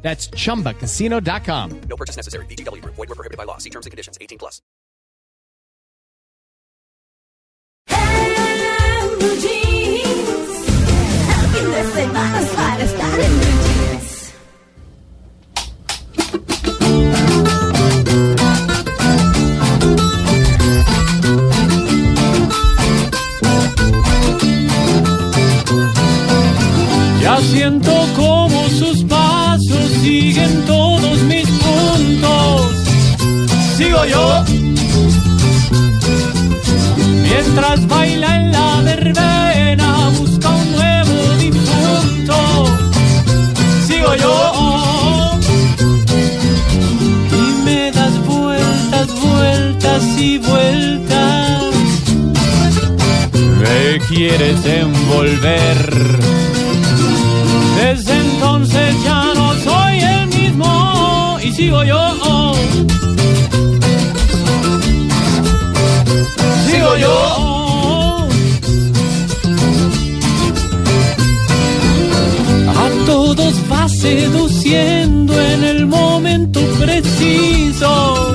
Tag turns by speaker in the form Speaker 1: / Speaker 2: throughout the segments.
Speaker 1: That's chumbacasino.com.
Speaker 2: No purchase necessary. VGW Group. Void were prohibited by law. See terms and conditions. 18 plus.
Speaker 3: El fin de semana es para estar en
Speaker 4: Siento como sus pasos siguen todos mis puntos. Sigo yo. Mientras baila en la verbena, busca un nuevo difunto. Sigo yo. Y me das vueltas, vueltas y vueltas. Me quieres envolver. Desde entonces ya no soy el mismo y sigo yo. Sigo yo. A todos va seduciendo en el momento preciso.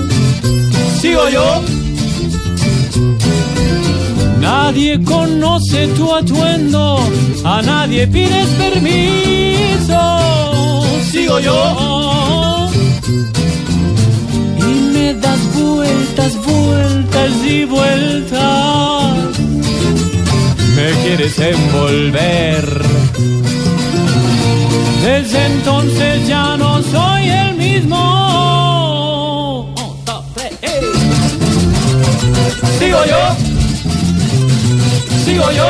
Speaker 4: Sigo yo. Nadie conoce tu atuendo, a nadie pides permiso. Sigo yo. Y me das vueltas, vueltas y vueltas. Me quieres envolver. Desde entonces ya no soy el mismo. Sigo yo. Sigo yo.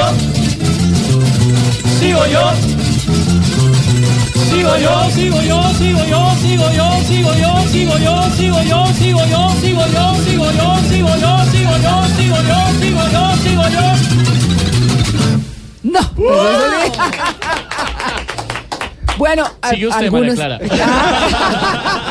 Speaker 4: Sigo yo. Sigo yo, sigo yo, sigo yo, sigo yo, sigo yo, sigo yo, sigo yo, sigo yo, sigo yo, sigo yo, sigo yo, sigo yo, sigo yo, sigo yo, sigo yo.
Speaker 5: No. Bueno, a-
Speaker 1: Sigue usted,
Speaker 5: algunos.
Speaker 1: María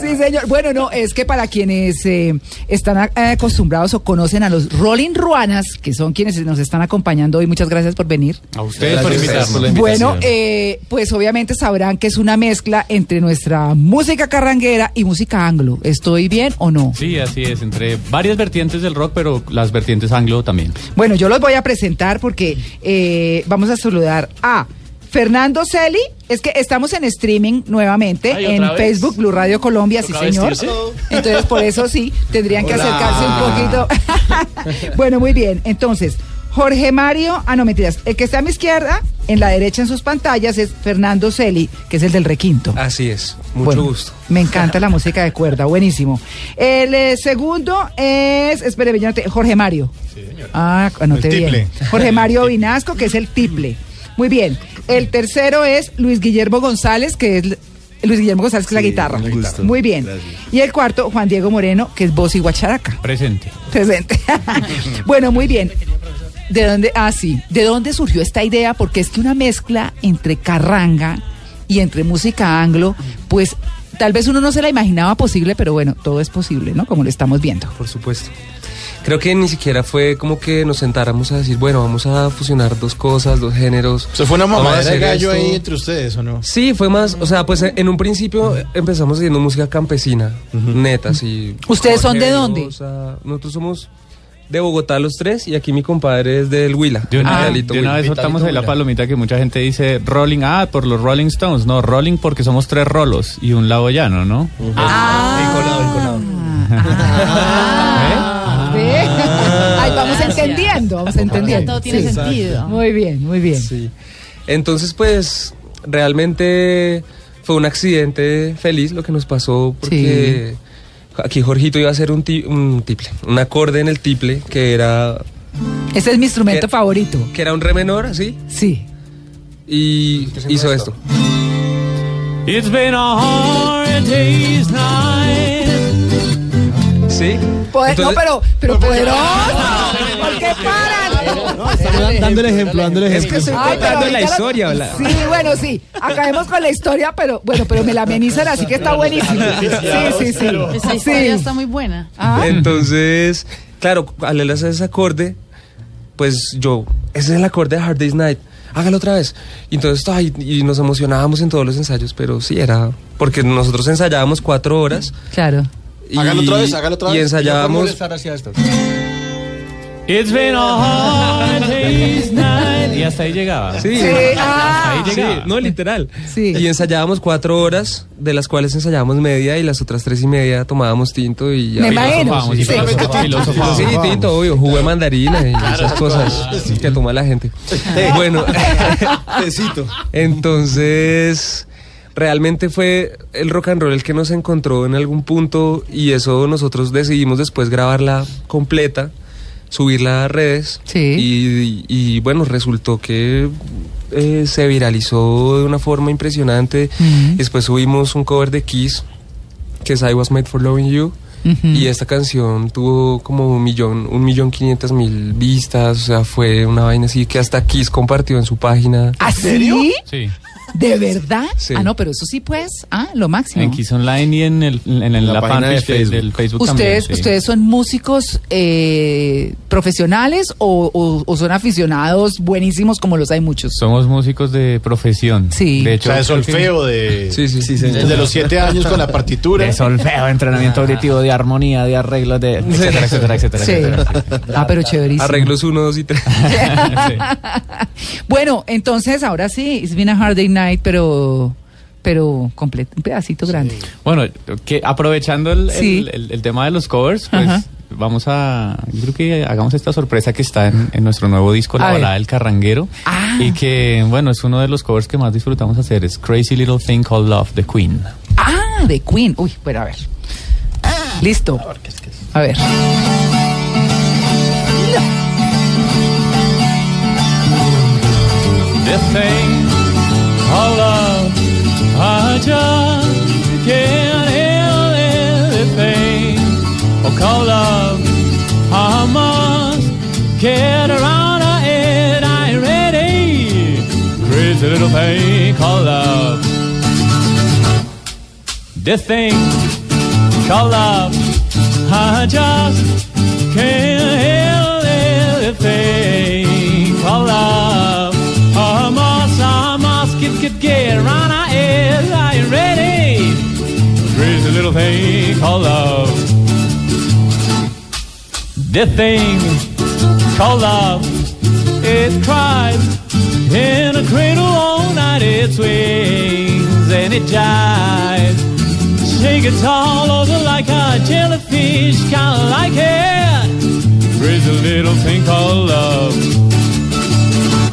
Speaker 5: sí, señor. Bueno, no, es que para quienes eh, están eh, acostumbrados o conocen a los Rolling Ruanas, que son quienes nos están acompañando hoy, muchas gracias por venir.
Speaker 1: A ustedes por invitarnos.
Speaker 5: Bueno, eh, pues obviamente sabrán que es una mezcla entre nuestra música carranguera y música anglo. ¿Estoy bien o no?
Speaker 4: Sí, así es, entre varias vertientes del rock, pero las vertientes anglo también.
Speaker 5: Bueno, yo los voy a presentar porque eh, vamos a saludar a Fernando Celi. Es que estamos en streaming nuevamente
Speaker 1: Ay,
Speaker 5: en. Facebook, Blue Radio Colombia, sí
Speaker 1: ¿Toca
Speaker 5: señor.
Speaker 1: vestirse?
Speaker 5: Entonces, por eso sí, tendrían que acercarse un poquito. bueno, muy bien. Entonces, Jorge Mario, ah, no, mentiras. El que está a mi izquierda, en la derecha en sus pantallas, es Fernando Celi, que es el del requinto.
Speaker 6: Así es, mucho
Speaker 5: Bueno,
Speaker 6: gusto.
Speaker 5: Me encanta la música de cuerda, buenísimo. El eh, segundo es, espere, Jorge Mario. Ah, anoté
Speaker 7: El
Speaker 5: bien.
Speaker 7: tiple.
Speaker 5: Jorge Mario Vinasco, que es el tiple. Muy bien. El tercero es Luis Guillermo González, que es Luis Guillermo González, que es la guitarra.
Speaker 7: la guitarra.
Speaker 5: Muy bien.
Speaker 7: Gracias.
Speaker 5: Y el cuarto, Juan Diego Moreno, que es voz y guacharaca.
Speaker 4: Presente.
Speaker 5: Presente. bueno, muy bien. ¿De dónde? Ah, sí. ¿De dónde surgió esta idea? Porque es que una mezcla entre carranga y entre música anglo, pues tal vez uno no se la imaginaba posible, pero bueno, todo es posible, ¿no? Como lo estamos viendo.
Speaker 6: Por supuesto. Creo que ni siquiera fue como que nos sentáramos a decir, bueno, vamos a fusionar dos cosas, dos géneros.
Speaker 7: ¿Se fue una
Speaker 6: Vamos a
Speaker 7: mamada de gallo
Speaker 6: esto.
Speaker 7: ahí entre ustedes o no?
Speaker 6: Sí, fue más, o sea, pues en un principio empezamos haciendo música campesina, neta, así.
Speaker 5: ¿Ustedes son de dónde?
Speaker 6: Velosa, Nosotros somos de Bogotá los tres y aquí mi compadre es del Huila.
Speaker 4: De una,
Speaker 5: Ah.
Speaker 4: De una
Speaker 6: Huila.
Speaker 4: vez soltamos ahí la palomita que mucha gente dice Rolling, ah, por los Rolling Stones. No, Rolling porque somos tres rolos y un lado llano, ¿no?
Speaker 5: Ah, ¿ve? Ay, vamos entendiendo, vamos entendiendo.
Speaker 3: todo tiene
Speaker 5: Sí.
Speaker 3: sentido.
Speaker 5: Muy bien, muy bien.
Speaker 6: Sí. Entonces, pues, realmente fue un accidente feliz lo que nos pasó porque aquí Jorgito iba a hacer un, ti- un tiple, un acorde en el tiple que era,
Speaker 5: Ese es mi instrumento favorito.
Speaker 6: que era un re menor, así,
Speaker 5: Sí.
Speaker 6: y hizo esto.
Speaker 4: It's been a hard day's night.
Speaker 6: Sí. Entonces-
Speaker 5: no, pero, pero poderoso. ¿Por qué paran?
Speaker 7: Estamos dando el ejemplo, dando el
Speaker 6: Es
Speaker 7: ejemplo.
Speaker 6: que estoy contando la historia. la-
Speaker 5: Sí, bueno, sí. Acabemos con la historia, pero bueno, pero me la amenizan así que está buenísimo. Sí, sí, sí.
Speaker 8: Esa
Speaker 5: Sí.
Speaker 8: historia está muy buena.
Speaker 5: Ah,
Speaker 6: Entonces, claro, al hacer ese acorde, pues yo, ese es el acorde de Hard Day's Night, hágalo otra vez. Y entonces, ay, y nos emocionábamos en todos los ensayos, pero sí era, porque nosotros ensayábamos cuatro horas.
Speaker 5: claro.
Speaker 6: Y,
Speaker 9: Hágalo otra vez, hágalo otra vez.
Speaker 6: Y ensayábamos,
Speaker 9: estar hacia esto.
Speaker 4: It's been a hard day's night. Y hasta ahí llegaba.
Speaker 6: sí,
Speaker 5: Sí, ah,
Speaker 4: Ahí
Speaker 6: sí, no, literal.
Speaker 5: Sí.
Speaker 6: Y ensayábamos cuatro horas, de las cuales ensayábamos media y las otras tres y media tomábamos tinto y ya.
Speaker 5: Me imagino. Sí.
Speaker 6: tinto, obvio, jugo de mandarina y esas cosas que toma la gente. Bueno,
Speaker 9: Tecito.
Speaker 6: entonces realmente fue el rock and roll el que nos encontró en algún punto y eso nosotros decidimos después grabarla completa, subirla a redes
Speaker 5: Sí.
Speaker 6: y, y, bueno, resultó que eh, se viralizó de una forma impresionante. Después subimos un cover de Kiss que es I Was Made for Loving You. Y esta canción tuvo como un millón, un millón quinientas mil vistas, o sea, fue una vaina así que hasta Kiss compartió en su página.
Speaker 5: ¿Así?
Speaker 4: Sí.
Speaker 5: ¿De verdad?
Speaker 6: Sí.
Speaker 5: Ah, no, pero eso sí, pues. Ah, lo máximo.
Speaker 4: En Kiss Online y en, el, en, el-
Speaker 9: La
Speaker 4: la,
Speaker 9: página de
Speaker 4: fanpage de-
Speaker 9: Facebook.
Speaker 4: del Facebook
Speaker 5: ¿Ustedes,
Speaker 4: también. sí.
Speaker 5: ¿Ustedes son músicos eh, profesionales o, o- o son aficionados buenísimos como los hay muchos?
Speaker 4: Somos músicos de profesión.
Speaker 5: Sí.
Speaker 4: De
Speaker 9: O
Speaker 4: hecho,
Speaker 9: sea, de solfeo, de,
Speaker 6: Sí, sí, sí,
Speaker 9: desde los siete años con la partitura.
Speaker 4: De solfeo, entrenamiento auditivo, de armonía, de arreglos, de etcétera, etcétera, etcétera.
Speaker 5: Sí.
Speaker 4: etcétera.
Speaker 5: Ah, pero chéverísimo.
Speaker 6: Arreglos 1, 2 y 3.
Speaker 5: Bueno, entonces ahora sí, it's been a hard day night, pero pero completo, un pedacito grande.
Speaker 4: Bueno, que aprovechando el, el-
Speaker 5: Sí.
Speaker 4: el- el tema de los covers, pues
Speaker 5: Ajá.
Speaker 4: vamos a. Yo creo que hagamos esta sorpresa que está en, en nuestro nuevo disco, La
Speaker 5: A ver.
Speaker 4: Balada del Carranguero.
Speaker 5: Ah.
Speaker 4: Y que, bueno, es uno de los covers que más disfrutamos hacer. Es Crazy Little Thing Called Love, The Queen.
Speaker 5: Ah, de Queen. Uy, bueno, a ver. Listo. A ver.
Speaker 4: The thing called love, I just can't help anything. Oh, call love, I must get around her head. I ain't ready. Crazy little thing called love. The thing called love, I just can't help anything thing called love. The thing called love, it cries in a cradle all night. It swings and it jives. Shake it all over oh, like a jellyfish, kinda like it. Crazy little thing called love.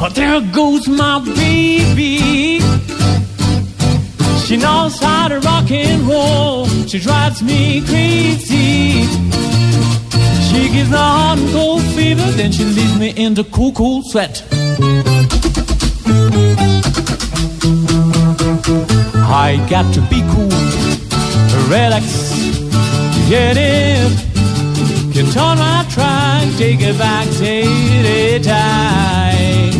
Speaker 4: Oh, there goes my baby. She knows how to rock and roll. She drives me crazy. She gives me hot and cold fever, then she leaves me into cool, cool sweat. I got to be cool, relax, get in. Can turn my trunk, take it back, take it tight.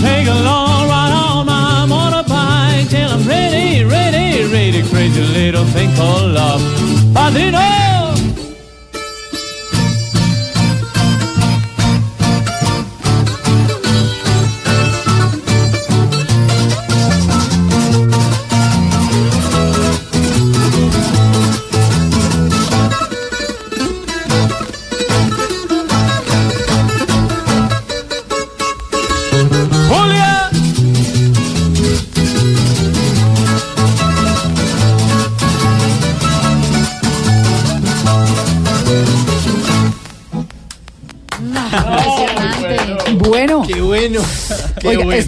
Speaker 4: Take a long ride on my motorbike till I'm ready,
Speaker 9: Ladino.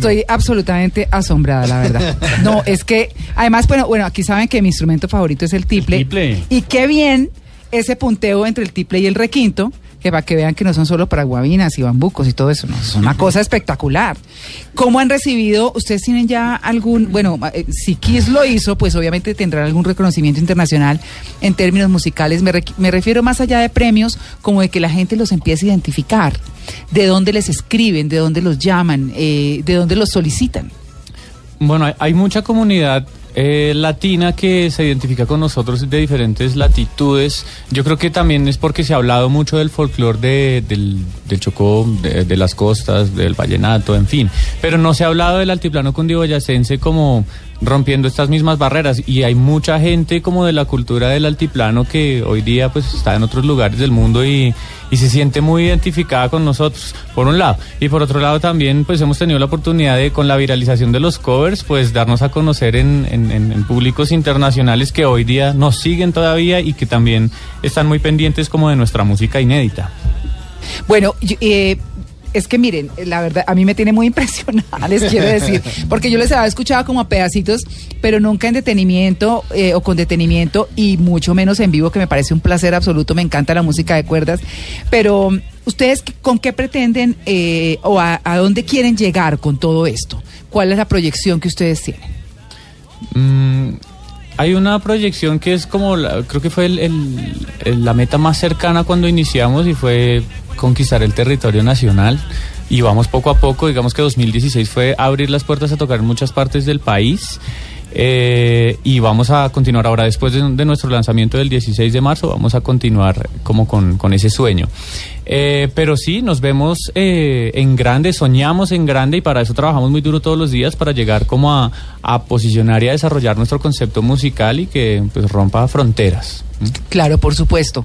Speaker 5: Estoy absolutamente asombrada, la verdad. No, es que, además, bueno, bueno, aquí saben que mi instrumento favorito es el tiple.
Speaker 4: tiple.
Speaker 5: Y qué bien ese punteo entre el tiple y el requinto, que para que vean que no son solo para guabinas y bambucos y todo eso, no, es una cosa espectacular. ¿Cómo han recibido, ustedes tienen ya algún, bueno, eh, si Kiss lo hizo, pues obviamente tendrán algún reconocimiento internacional en términos musicales, me, me refiero más allá de premios, como de que la gente los empiece a identificar, de dónde les escriben, de dónde los llaman, eh, de dónde los solicitan.
Speaker 4: Bueno, hay mucha comunidad eh, latina que se identifica con nosotros de diferentes latitudes. Yo creo que también es porque se ha hablado mucho del folclore de, del, del Chocó, de, de las costas, del vallenato, en fin. Pero no se ha hablado del altiplano cundiboyacense como rompiendo estas mismas barreras y hay mucha gente como de la cultura del altiplano que hoy día pues está en otros lugares del mundo y, y se siente muy identificada con nosotros por un lado y por otro lado también pues hemos tenido la oportunidad de con la viralización de los covers pues darnos a conocer en, en- en- públicos internacionales que hoy día nos siguen todavía y que también están muy pendientes como de nuestra música inédita.
Speaker 5: Bueno, eh, es que miren, la verdad, a mí me tiene muy impresionada, les quiero decir, porque yo les había escuchado como a pedacitos, pero nunca en detenimiento eh, o con detenimiento y mucho menos en vivo, que me parece un placer absoluto, me encanta la música de cuerdas, pero ustedes con qué pretenden eh, o a, a dónde quieren llegar con todo esto? ¿Cuál es la proyección que ustedes tienen?
Speaker 4: Mm, hay una proyección que es como, la- creo que fue el- la meta más cercana cuando iniciamos y fue conquistar el territorio nacional. Y vamos poco a poco, digamos que 2016 fue abrir las puertas a tocar en muchas partes del país. Eh, y vamos a continuar ahora, después de, nuestro lanzamiento del 16 de marzo, vamos a continuar como con, con ese sueño. Eh, pero sí, nos vemos eh, en grande, soñamos en grande y para eso trabajamos muy duro todos los días para llegar como a, a posicionar y a desarrollar nuestro concepto musical y que pues rompa fronteras.
Speaker 5: Claro, por supuesto.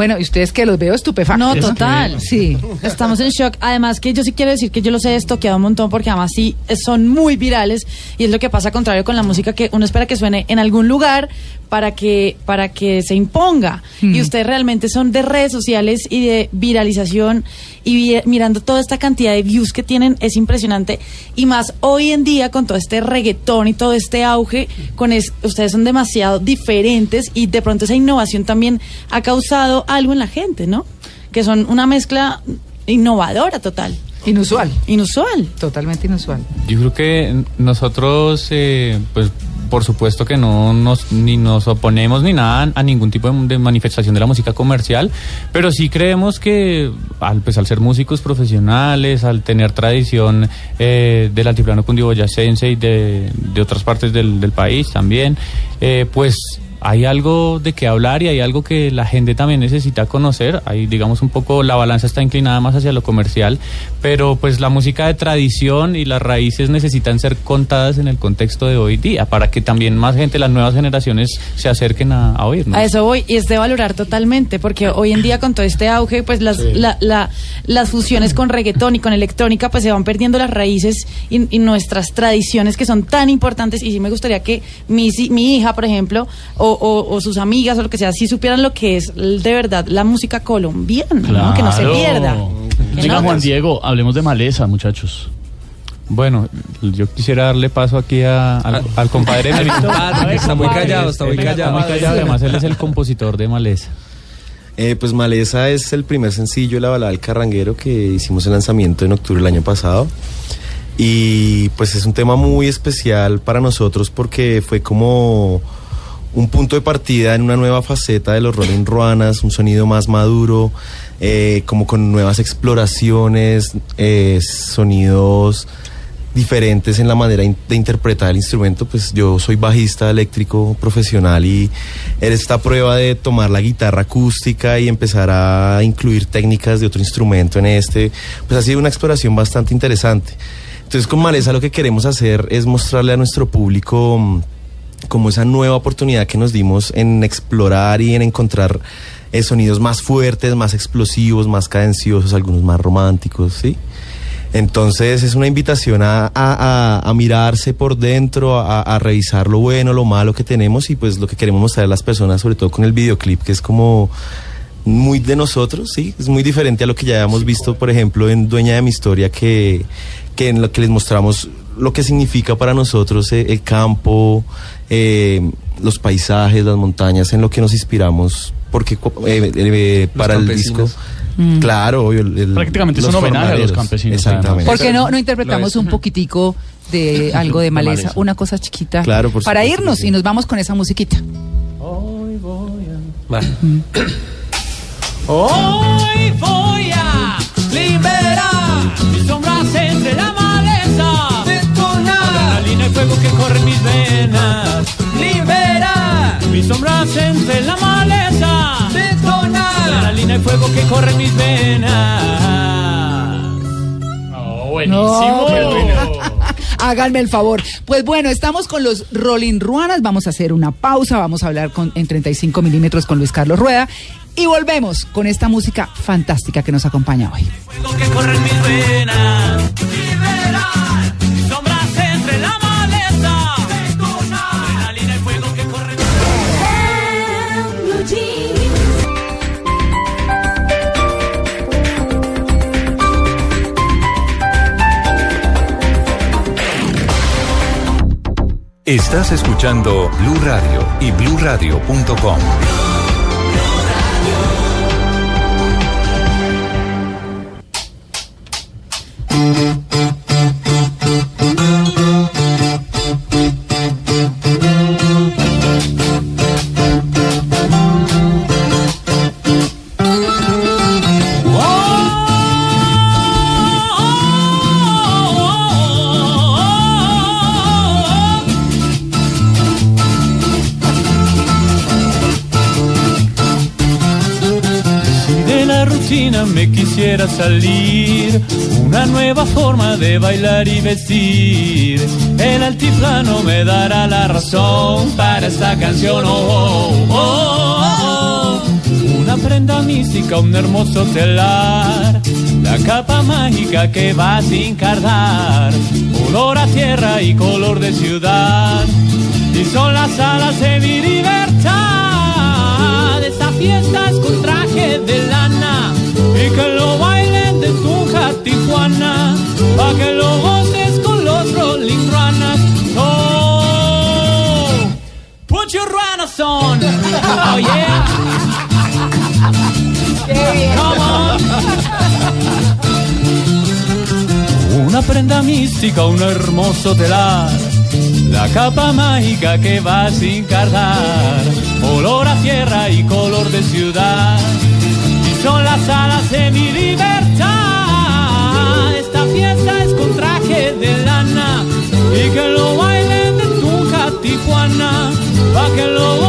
Speaker 5: Bueno, y ustedes que los veo estupefactos.
Speaker 7: No, total.
Speaker 5: Sí.
Speaker 7: Estamos en shock. Además que yo sí quiero decir que yo los he estoqueado un montón porque además sí eh, son muy virales y es lo que pasa contrario con la música que uno espera que suene en algún lugar para que para que se imponga. Y ustedes realmente son de redes sociales y de viralización y vi- mirando toda esta cantidad de views que tienen es impresionante y más hoy en día con todo este reggaetón y todo este auge con es- ustedes son demasiado diferentes y de pronto esa innovación también ha causado algo en la gente, ¿no? Que son una mezcla innovadora total,
Speaker 5: Inusual.
Speaker 7: inusual.
Speaker 5: Totalmente inusual.
Speaker 4: Yo creo que nosotros, eh, pues por supuesto que no nos, ni nos oponemos ni nada a ningún tipo de, manifestación de la música comercial, pero sí creemos que al, pues, al ser músicos profesionales, al tener tradición eh, del altiplano cundiboyacense y de, de otras partes del, del país también, eh, pues hay algo de qué hablar y hay algo que la gente también necesita conocer. Hay, digamos, un poco la balanza está inclinada más hacia lo comercial, pero pues la música de tradición y las raíces necesitan ser contadas en el contexto de hoy día para que también más gente, las nuevas generaciones, se acerquen a, a oírnos.
Speaker 7: A eso voy, y es de valorar totalmente, porque hoy en día con todo este auge, pues las, la- la- las fusiones con reggaetón y con electrónica, pues se van perdiendo las raíces y, y nuestras tradiciones que son tan importantes. Y sí me gustaría que mi, si- mi hija, por ejemplo, o, o- o sus amigas o lo que sea, sí supieran lo que es de verdad la música colombiana, ¿no? que no se pierda.
Speaker 8: Venga, Juan Diego, hablemos de maleza, muchachos.
Speaker 4: Bueno, yo quisiera darle paso aquí a- al, al compadre Melito.
Speaker 6: está muy callado, está muy
Speaker 4: Él
Speaker 6: callado.
Speaker 4: muy callado, además él es el compositor de Maleza.
Speaker 9: Eh, pues Maleza es el primer sencillo de la balada del carranguero que hicimos el lanzamiento en octubre del año pasado. Y pues es un tema muy especial para nosotros porque fue como un punto de partida en una nueva faceta de los Rolling Ruanas, un sonido más maduro, eh, como con nuevas exploraciones, eh, sonidos diferentes en la manera de interpretar el instrumento, pues yo soy bajista eléctrico profesional y era esta prueba de tomar la guitarra acústica y empezar a incluir técnicas de otro instrumento en este, pues ha sido una exploración bastante interesante. Entonces con Maleza lo que queremos hacer es mostrarle a nuestro público mm, como esa nueva oportunidad que nos dimos en explorar y en encontrar eh, sonidos más fuertes, más explosivos, más cadenciosos, algunos más románticos, ¿sí? Entonces es una invitación a, a- a- a mirarse por dentro, a, revisar lo bueno, lo malo que tenemos y pues lo que queremos mostrar a las personas, sobre todo con el videoclip, que es como muy de nosotros, sí, es muy diferente a lo que ya habíamos visto, por ejemplo, en Dueña de mi historia, que, que en lo que les mostramos lo que significa para nosotros eh, el campo, eh, los paisajes, las montañas, en lo que nos inspiramos, porque eh, eh, para el disco
Speaker 6: campesinos.
Speaker 9: Claro, obvio. el-
Speaker 8: Prácticamente es un homenaje a los campesinos,
Speaker 9: Exactamente.
Speaker 5: ¿Por qué no, no interpretamos un poquitico de algo de maleza?
Speaker 8: maleza.
Speaker 5: Una cosa chiquita.
Speaker 9: Claro, por
Speaker 5: Para
Speaker 9: supuesto
Speaker 5: irnos
Speaker 9: sí.
Speaker 5: y nos vamos con esa musiquita.
Speaker 6: Va.
Speaker 4: Hoy voy a liberar mis sombras entre la fuego que corre en mis venas. Liberar mis sombras entre la maleza. Detonar la línea de fuego que corre en mis venas.
Speaker 8: Oh, buenísimo.
Speaker 5: Háganme el favor. Pues bueno, estamos con los Rolling Ruanas. Vamos a hacer una pausa. Vamos a hablar con, en 35 milímetros con Luis Carlos Rueda. Y volvemos con esta música fantástica que nos acompaña hoy.
Speaker 10: Estás escuchando Blue Radio y bluradio.com.
Speaker 4: salir, una nueva forma de bailar y vestir. El altiplano me dará la razón para esta canción. Oh, oh, oh, oh. Una prenda mística, un hermoso telar. La capa mágica que va sin cardar. Olor a tierra y color de ciudad. Y son las alas de mi libertad. Oh yeah. Una prenda mística, un hermoso telar. La capa mágica que va sin cardar. Olor a tierra y color de ciudad. Y son las alas de mi libertad. Esta fiesta es con traje de lana. Y que lo bailen de Tunja, Tijuana. Pa' que lo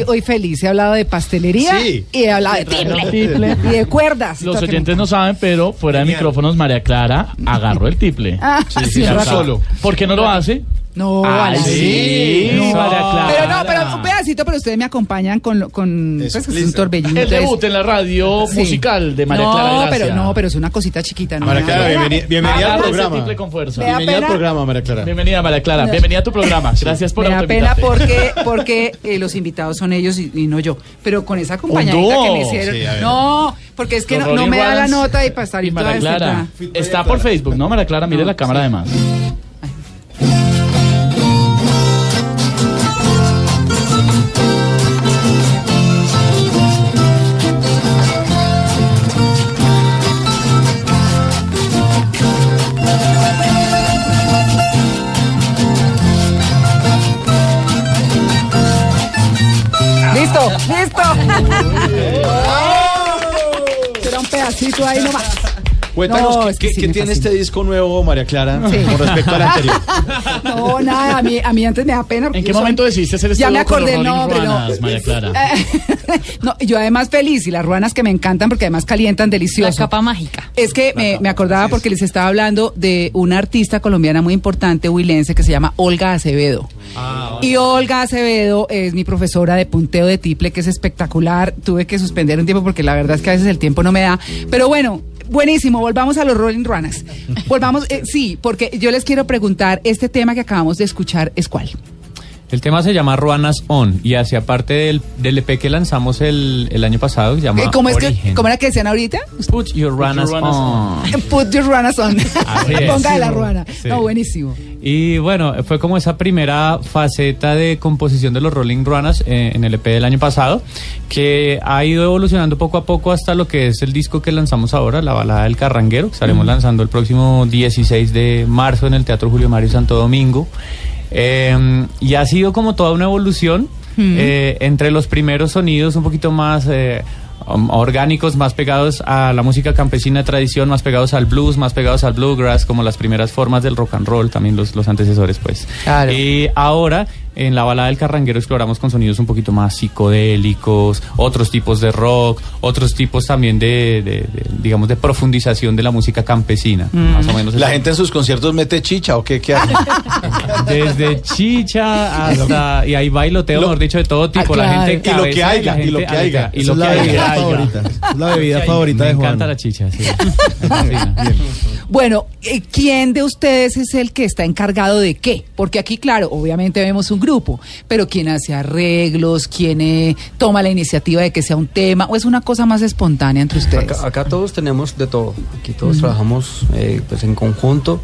Speaker 5: estoy hoy feliz. He hablado de pastelería
Speaker 9: Sí.
Speaker 5: y he hablado de
Speaker 8: Tiple.
Speaker 5: tiple. Y de cuerdas.
Speaker 8: Los oyentes no saben, pero fuera de micrófonos, María Clara agarró el tiple.
Speaker 5: Ah, sí,
Speaker 8: está.
Speaker 5: rato.
Speaker 8: ¿Por qué no lo hace?
Speaker 5: No, a la-
Speaker 8: sí,
Speaker 5: No.
Speaker 8: María Clara.
Speaker 5: Pero no, pero un pedacito, pero ustedes me acompañan con, lo- con
Speaker 9: Eso,
Speaker 5: pues, es un torbellino.
Speaker 8: El
Speaker 5: entonces-
Speaker 8: debut en la radio
Speaker 5: Sí.
Speaker 8: musical de María
Speaker 5: no,
Speaker 8: Clara Gracia.
Speaker 5: pero no, pero es una cosita chiquita. No,
Speaker 1: María Clara, bienvenida, bienvenida al programa.
Speaker 8: con fuerza.
Speaker 1: Bienvenida al
Speaker 5: pena.
Speaker 1: programa, María Clara.
Speaker 8: Bienvenida, María Clara. Bienvenida a tu programa. Gracias por
Speaker 5: Me da pena porque, porque eh, los invitados son ellos y, y no yo. Pero con esa acompañadita
Speaker 8: dúo.
Speaker 5: que me hicieron.
Speaker 1: Sí, a
Speaker 5: no, porque es que no, no me da la nota y para estar
Speaker 8: y
Speaker 5: toda
Speaker 8: María Clara. Está por Facebook, ¿no, María Clara? Mire
Speaker 5: No,
Speaker 8: la cámara además.
Speaker 5: Listo, listo. Será un pedacito ahí nomás.
Speaker 11: Cuéntanos,
Speaker 5: No,
Speaker 11: ¿qué,
Speaker 5: es que sí
Speaker 11: qué tiene
Speaker 5: fascina.
Speaker 11: este disco nuevo, María Clara,
Speaker 5: Sí.
Speaker 11: con respecto al anterior?
Speaker 5: No, nada, a mí, a mí antes me da pena. porque
Speaker 8: ¿En qué
Speaker 5: soy-
Speaker 8: momento decidiste hacer este
Speaker 5: Ya me acordé el
Speaker 8: Rolling
Speaker 5: nombre, no.
Speaker 8: María Clara?
Speaker 5: no, yo además feliz y las ruanas que me encantan porque además calientan
Speaker 7: La
Speaker 5: delicioso.
Speaker 7: capa mágica.
Speaker 5: Es que me, me acordaba porque les estaba hablando de una artista colombiana muy importante, huilense, que se llama Olga Acevedo. Y Olga Acevedo es mi profesora de punteo de tiple, que es espectacular. Tuve que suspender un tiempo porque la verdad es que a veces el tiempo no me da. Pero bueno, buenísimo. Volvamos a los Rolling Ruanas. Volvamos, eh, sí, porque yo les quiero preguntar, este tema que acabamos de escuchar es cuál.
Speaker 4: El tema se llama Ruanas On y hacia parte del, del EP que lanzamos el, el año pasado, se llama
Speaker 5: ¿Cómo, es que,
Speaker 4: Origen.
Speaker 5: ¿Cómo era que decían ahorita?
Speaker 4: Put your Ruanas,
Speaker 8: Ruanas
Speaker 4: On.
Speaker 5: Put your ruanas on. Ponga de la ruana.
Speaker 4: Sí.
Speaker 5: No, buenísimo.
Speaker 4: Y bueno, fue como esa primera faceta de composición de los Rolling Ruanas eh, en el EP del año pasado, que ha ido evolucionando poco a poco hasta lo que es el disco que lanzamos ahora, La Balada del Carranguero, que estaremos lanzando el próximo 16 de marzo en el Teatro Julio Mario Santo Domingo. Eh, y ha sido como toda una evolución eh, entre los primeros sonidos un poquito más eh, um, orgánicos, más pegados a la música campesina de tradición, más pegados al blues, más pegados al bluegrass, como las primeras formas del rock and roll, también los, los antecesores, pues.
Speaker 5: Claro.
Speaker 4: Y ahora, en la balada del carranguero, exploramos con sonidos un poquito más psicodélicos, otros tipos de rock, otros tipos también de, de- de, digamos, de profundización de la música campesina. Más o menos.
Speaker 11: ¿La gente en sus conciertos mete chicha o qué, qué hace?
Speaker 4: Desde chicha hasta. Y hay bailoteo,
Speaker 11: Lo-
Speaker 4: mejor dicho, de todo tipo.
Speaker 5: Ah,
Speaker 4: la
Speaker 5: claro.
Speaker 4: gente
Speaker 11: Y lo que haya,
Speaker 4: la
Speaker 11: y lo que haya.
Speaker 4: Y lo
Speaker 9: es
Speaker 4: que
Speaker 9: la
Speaker 4: haya.
Speaker 9: bebida favorita. Es la bebida favorita
Speaker 4: Me
Speaker 9: de Juan.
Speaker 4: encanta la chicha, sí. Me.
Speaker 5: Bueno, eh, ¿quién de ustedes es el que está encargado de qué? Porque aquí, claro, obviamente vemos un grupo, pero ¿quién hace arreglos? ¿Quién eh, toma la iniciativa de que sea un tema? ¿O es una cosa más espontánea entre ustedes?
Speaker 12: Acá, acá todos tenemos de todo. Aquí todos trabajamos eh, pues en conjunto.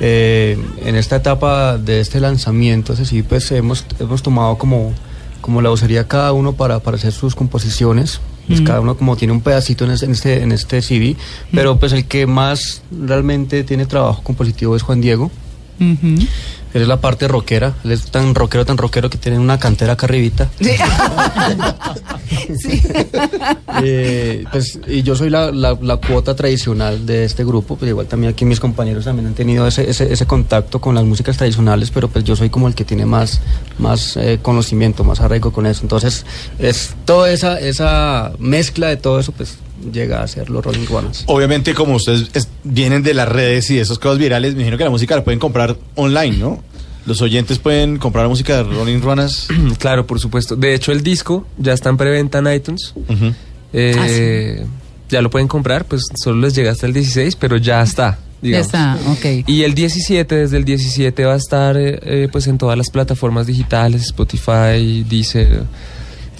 Speaker 12: Eh, en esta etapa de este lanzamiento, decir, pues hemos, hemos tomado como, como la vocería cada uno para, para hacer sus composiciones. Pues cada uno como tiene un pedacito en este, en este, CD, pero pues el que más realmente tiene trabajo compositivo es Juan Diego. Él es la parte rockera, él es tan rockero, tan rockero que tiene una cantera acá arribita.
Speaker 5: Sí. Sí.
Speaker 12: Eh, pues, y yo soy la, la- la cuota tradicional de este grupo, pues igual también aquí mis compañeros también han tenido ese, ese, ese contacto con las músicas tradicionales, pero pues yo soy como el que tiene más, más eh, conocimiento, más arraigo con eso. Entonces, es toda esa, esa mezcla de todo eso, pues llega a ser los Rolling Ruanas.
Speaker 11: Obviamente, como ustedes es- vienen de las redes y de esas cosas virales, me imagino que la música la pueden comprar online, ¿no? Los oyentes pueden comprar música de Rolling Ruanas.
Speaker 6: Claro, por supuesto. De hecho, el disco ya está en preventa en iTunes. Eh, Ya lo pueden comprar, pues solo les llega hasta el 16, pero ya está.
Speaker 5: Ya está, ok.
Speaker 6: Y el 17, desde el 17 va a estar eh, eh, pues en todas las plataformas digitales, Spotify, Deezer,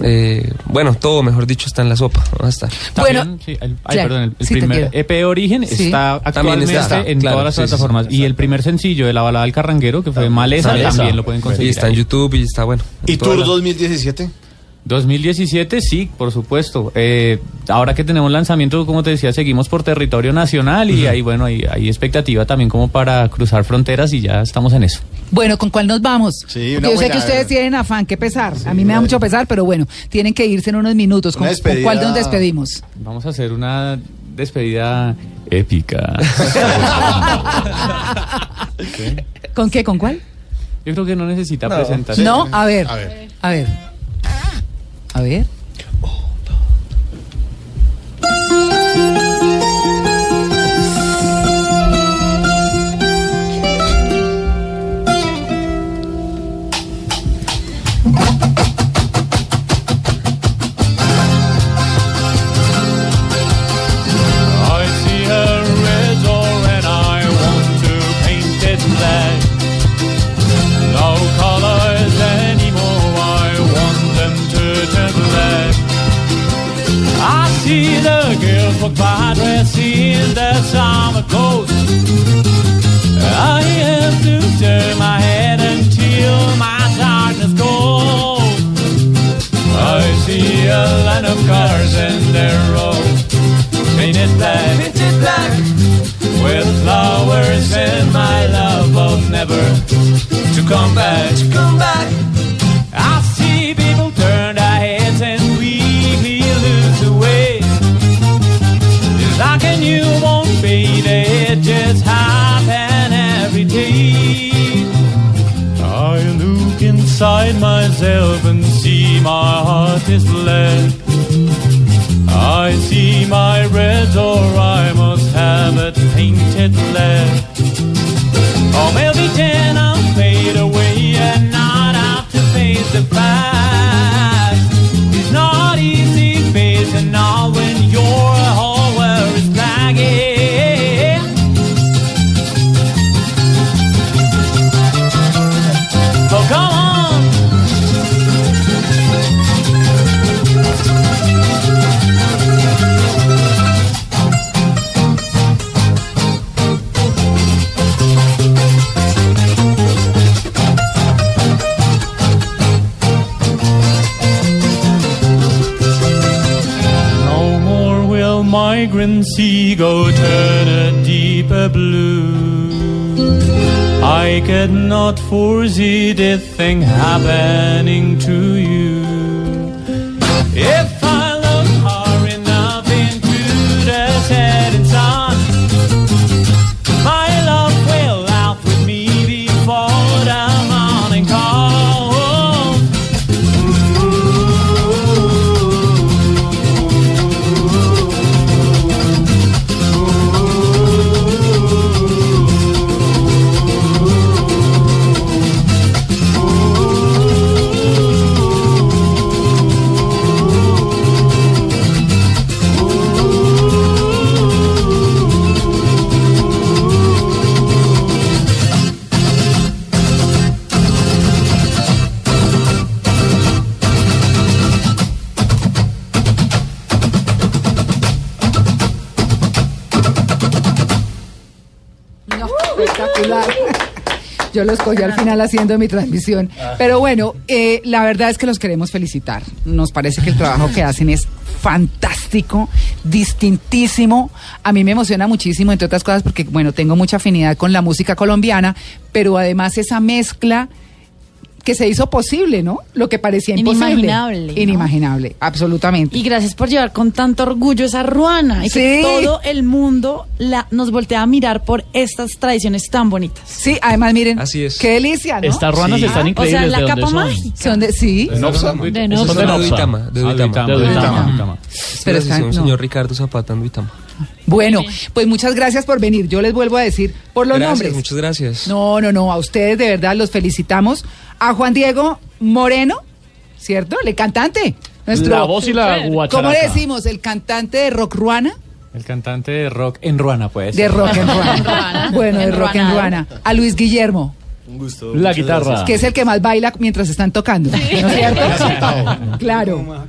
Speaker 6: eh, bueno, todo, mejor dicho, está en la sopa. Va a estar.
Speaker 5: Bueno,
Speaker 4: sí, el, ay,
Speaker 5: claro,
Speaker 4: perdón, el, el
Speaker 5: sí, te
Speaker 4: primer. EP Origen
Speaker 5: Sí.
Speaker 4: está
Speaker 6: También
Speaker 4: actualmente
Speaker 6: está,
Speaker 4: en
Speaker 6: claro,
Speaker 4: todas las
Speaker 6: sí, sí, sí,
Speaker 4: plataformas. y el primer sencillo de La Balada del Carranguero, que fue Maleza,
Speaker 6: Maleza.
Speaker 4: también lo pueden conseguir.
Speaker 6: Y está en. YouTube y está bueno.
Speaker 11: ¿Y Tour
Speaker 6: las-
Speaker 11: 2017?
Speaker 4: 2017, sí, por supuesto. Eh, ahora que tenemos lanzamiento, como te decía, seguimos por territorio nacional y ahí, bueno, hay, hay expectativa también como para cruzar fronteras y ya estamos en eso.
Speaker 5: Bueno, ¿con cuál nos vamos?
Speaker 11: Sí, una
Speaker 5: Yo sé que ustedes tienen afán, qué pesar. A mí me da mucho pesar, pero bueno, tienen que irse en unos minutos. ¿Con, cuál nos despedimos?
Speaker 4: Vamos a hacer una despedida épica.
Speaker 5: ¿Con qué? ¿Con cuál?
Speaker 4: Yo creo que no necesita presentación.
Speaker 5: No, a ver,
Speaker 11: A ver.
Speaker 5: a ver. A ver.
Speaker 4: Myself and see my heart is black. I see my red or I cannot foresee the thing happening
Speaker 5: Espectacular. Yo los cogí al final haciendo mi transmisión. Pero bueno, eh, la verdad es que los queremos felicitar. Nos parece que el trabajo que hacen es fantástico, distintísimo. A mí me emociona muchísimo, entre otras cosas, porque, bueno, tengo mucha afinidad con la música colombiana, pero además esa mezcla que se hizo posible, ¿no? Lo que parecía imposible.
Speaker 7: Inimaginable, ¿no?
Speaker 5: Inimaginable, absolutamente.
Speaker 7: Y gracias por llevar con tanto orgullo esa ruana y que
Speaker 5: Sí.
Speaker 7: todo el mundo la, nos voltea a mirar por estas tradiciones tan bonitas.
Speaker 5: Sí, además miren,
Speaker 6: Así es.
Speaker 5: qué delicia, ¿no?
Speaker 8: Estas ruanas
Speaker 6: Sí.
Speaker 8: están
Speaker 7: O
Speaker 8: increíbles.
Speaker 7: sea, la
Speaker 8: ¿De dónde
Speaker 7: capa
Speaker 8: son?
Speaker 7: mágica.
Speaker 5: Son de, sí,
Speaker 8: De Nopsa.
Speaker 7: De
Speaker 8: Son de
Speaker 7: Nopsa.
Speaker 6: Son de
Speaker 8: Nopsa.
Speaker 6: Duitama, de Duitama.
Speaker 5: Pero están- no.
Speaker 6: señor Ricardo Zapata en Duitama.
Speaker 5: Bueno, pues muchas gracias por venir. Yo les vuelvo a decir por los
Speaker 6: gracias,
Speaker 5: nombres.
Speaker 6: muchas gracias.
Speaker 5: No, no, no, a ustedes de verdad los felicitamos. A Juan Diego Moreno, ¿cierto? El cantante. Nuestro,
Speaker 8: La voz y la guacharaca.
Speaker 5: ¿Cómo le decimos? El cantante de rock ruana.
Speaker 13: El cantante de rock en Ruana, pues.
Speaker 5: De rock en ruana. Bueno, de rock en ruana. A Luis Guillermo,
Speaker 9: Un gusto.
Speaker 8: La guitarra.
Speaker 9: gracias.
Speaker 5: que es el que más baila mientras están tocando. ¿No es cierto? claro.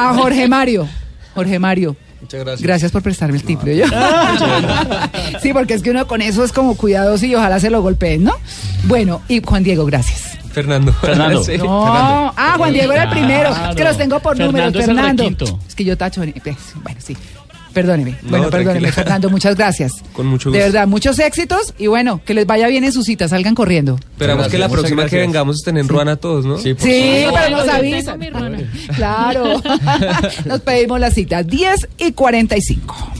Speaker 5: A Jorge Mario. Jorge Mario.
Speaker 6: Muchas gracias.
Speaker 5: Gracias por prestarme el tiple. yo. sí, porque es que uno con eso es como cuidadoso y ojalá se lo golpeen, ¿no? Bueno, y Juan Diego, gracias.
Speaker 6: Fernando.
Speaker 8: Fernando.
Speaker 6: Sí.
Speaker 5: No, ah, Juan Diego era el primero. Es que los tengo por
Speaker 8: Fernando
Speaker 5: números,
Speaker 8: es el
Speaker 5: Fernando.
Speaker 8: requinto.
Speaker 5: Es que yo tacho. en- pues, Bueno, sí. Perdóneme. Bueno, perdóneme, Fernando, muchas gracias.
Speaker 6: Con mucho gusto.
Speaker 5: De verdad, muchos éxitos y bueno, que les vaya bien en su cita, salgan corriendo.
Speaker 6: Esperamos que la próxima
Speaker 11: gracias.
Speaker 6: que vengamos estén en. Ruana todos, ¿no?
Speaker 11: Sí,
Speaker 5: sí pero nos avisan. Claro. nos pedimos la cita, 10 y 45.